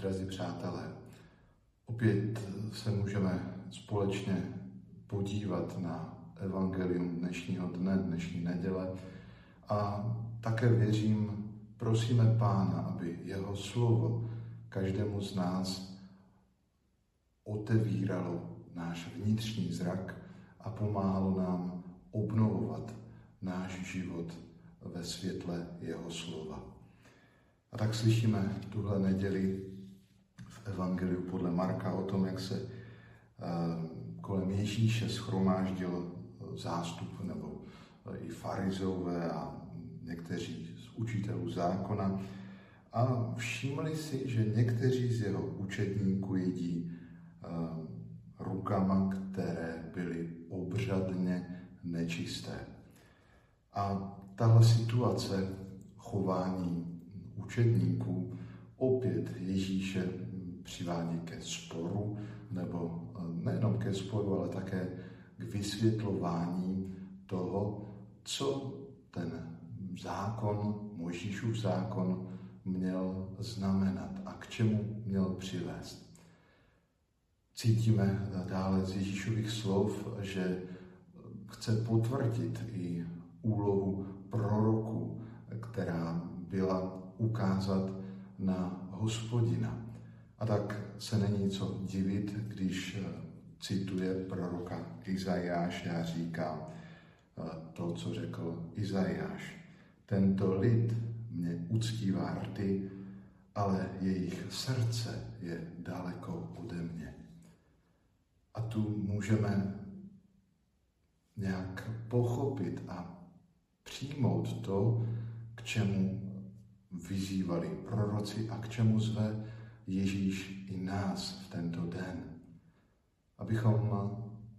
Drazí přátelé, opět se můžeme společně podívat na evangelium dnešního dne, dnešní neděle a také věřím, prosíme Pána, aby jeho slovo každému z nás otevíralo náš vnitřní zrak a pomáhalo nám obnovovat náš život ve světle jeho slova. A tak slyšíme tuhle neděli Evangeliu podle Marka o tom, jak se eh, kolem Ježíše schromáždil zástup nebo eh, i farizové a někteří z učitelů zákona a všimli si, že někteří z jeho učedníků jedí eh, rukama, které byly obřadně nečisté. A tahle situace chování učedníků opět Ježíše přivádí ke sporu, nebo eh, nejenom ke sporu, ale také k vysvětlování toho, co ten zákon, Mojžíšův zákon, měl znamenat a k čemu měl přivést. Cítíme dále z Ježíšových slov, že chce potvrdit i úlohu proroku, která byla ukázat na hospodina. A tak se není co divit, když eh, cituje proroka Izajáše a říká eh, to, co řekl Izajáš. Tento lid mě uctívá rty, ale jejich srdce je daleko ode mě. A tu můžeme nějak pochopit a přijmout to, k čemu vyzývali proroci a k čemu zve Ježíš i nás v tento den. Abychom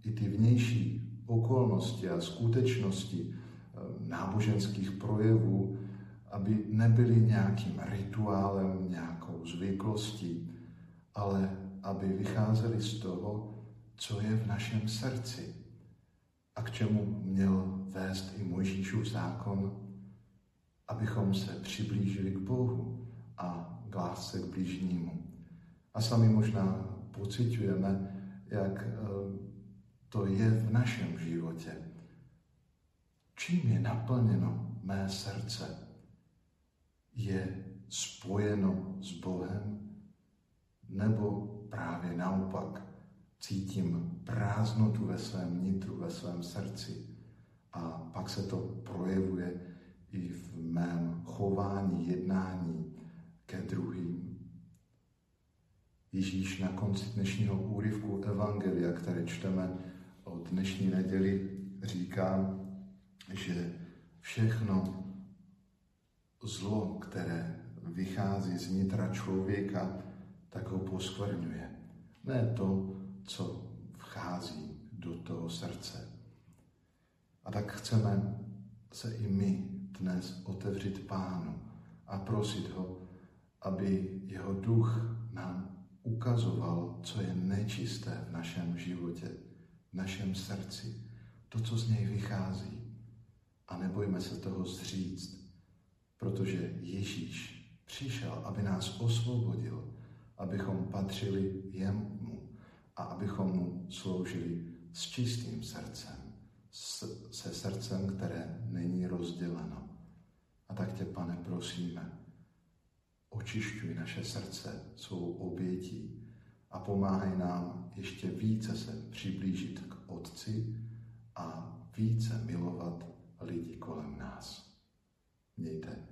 i ty vnější okolnosti a skutečnosti eh, náboženských projevů, aby nebyly nějakým rituálem, nějakou zvyklostí, ale aby vycházeli z toho, co je v našem srdci a k čemu měl vést i Mojžíšův zákon, abychom se přiblížili k Bohu a k lásce k blížnímu. A sami možná pocitujeme, jak eh, to je v našem životě. Čím je naplněno mé srdce? Je spojeno s Bohem? Nebo právě naopak cítím prázdnotu ve svém nitru, ve svém srdci a pak se to projevuje i v mém chování, jednání ke druhým. Ježíš na konci dnešního úryvku Evangelia, které čteme od dnešní neděli, říká, že všechno zlo, které vychází z nitra člověka, tak ho poskvrňuje. Ne to, co vchází do toho srdce. A tak chceme se i my dnes otevřít Pánu a prosit ho, aby jeho duch nám ukazoval, co je nečisté v našem životě, v našem srdci, to, co z něj vychází. A nebojme se toho zříct, protože Ježíš přišel, aby nás osvobodil, abychom patřili jemu a abychom mu sloužili s čistým srdcem, se srdcem, které není rozděleno. A tak tě, pane, prosíme, očišťuj naše srdce svou obětí a pomáhaj nám ještě více se přiblížit k Otci a více milovat lidi kolem nás. Mějte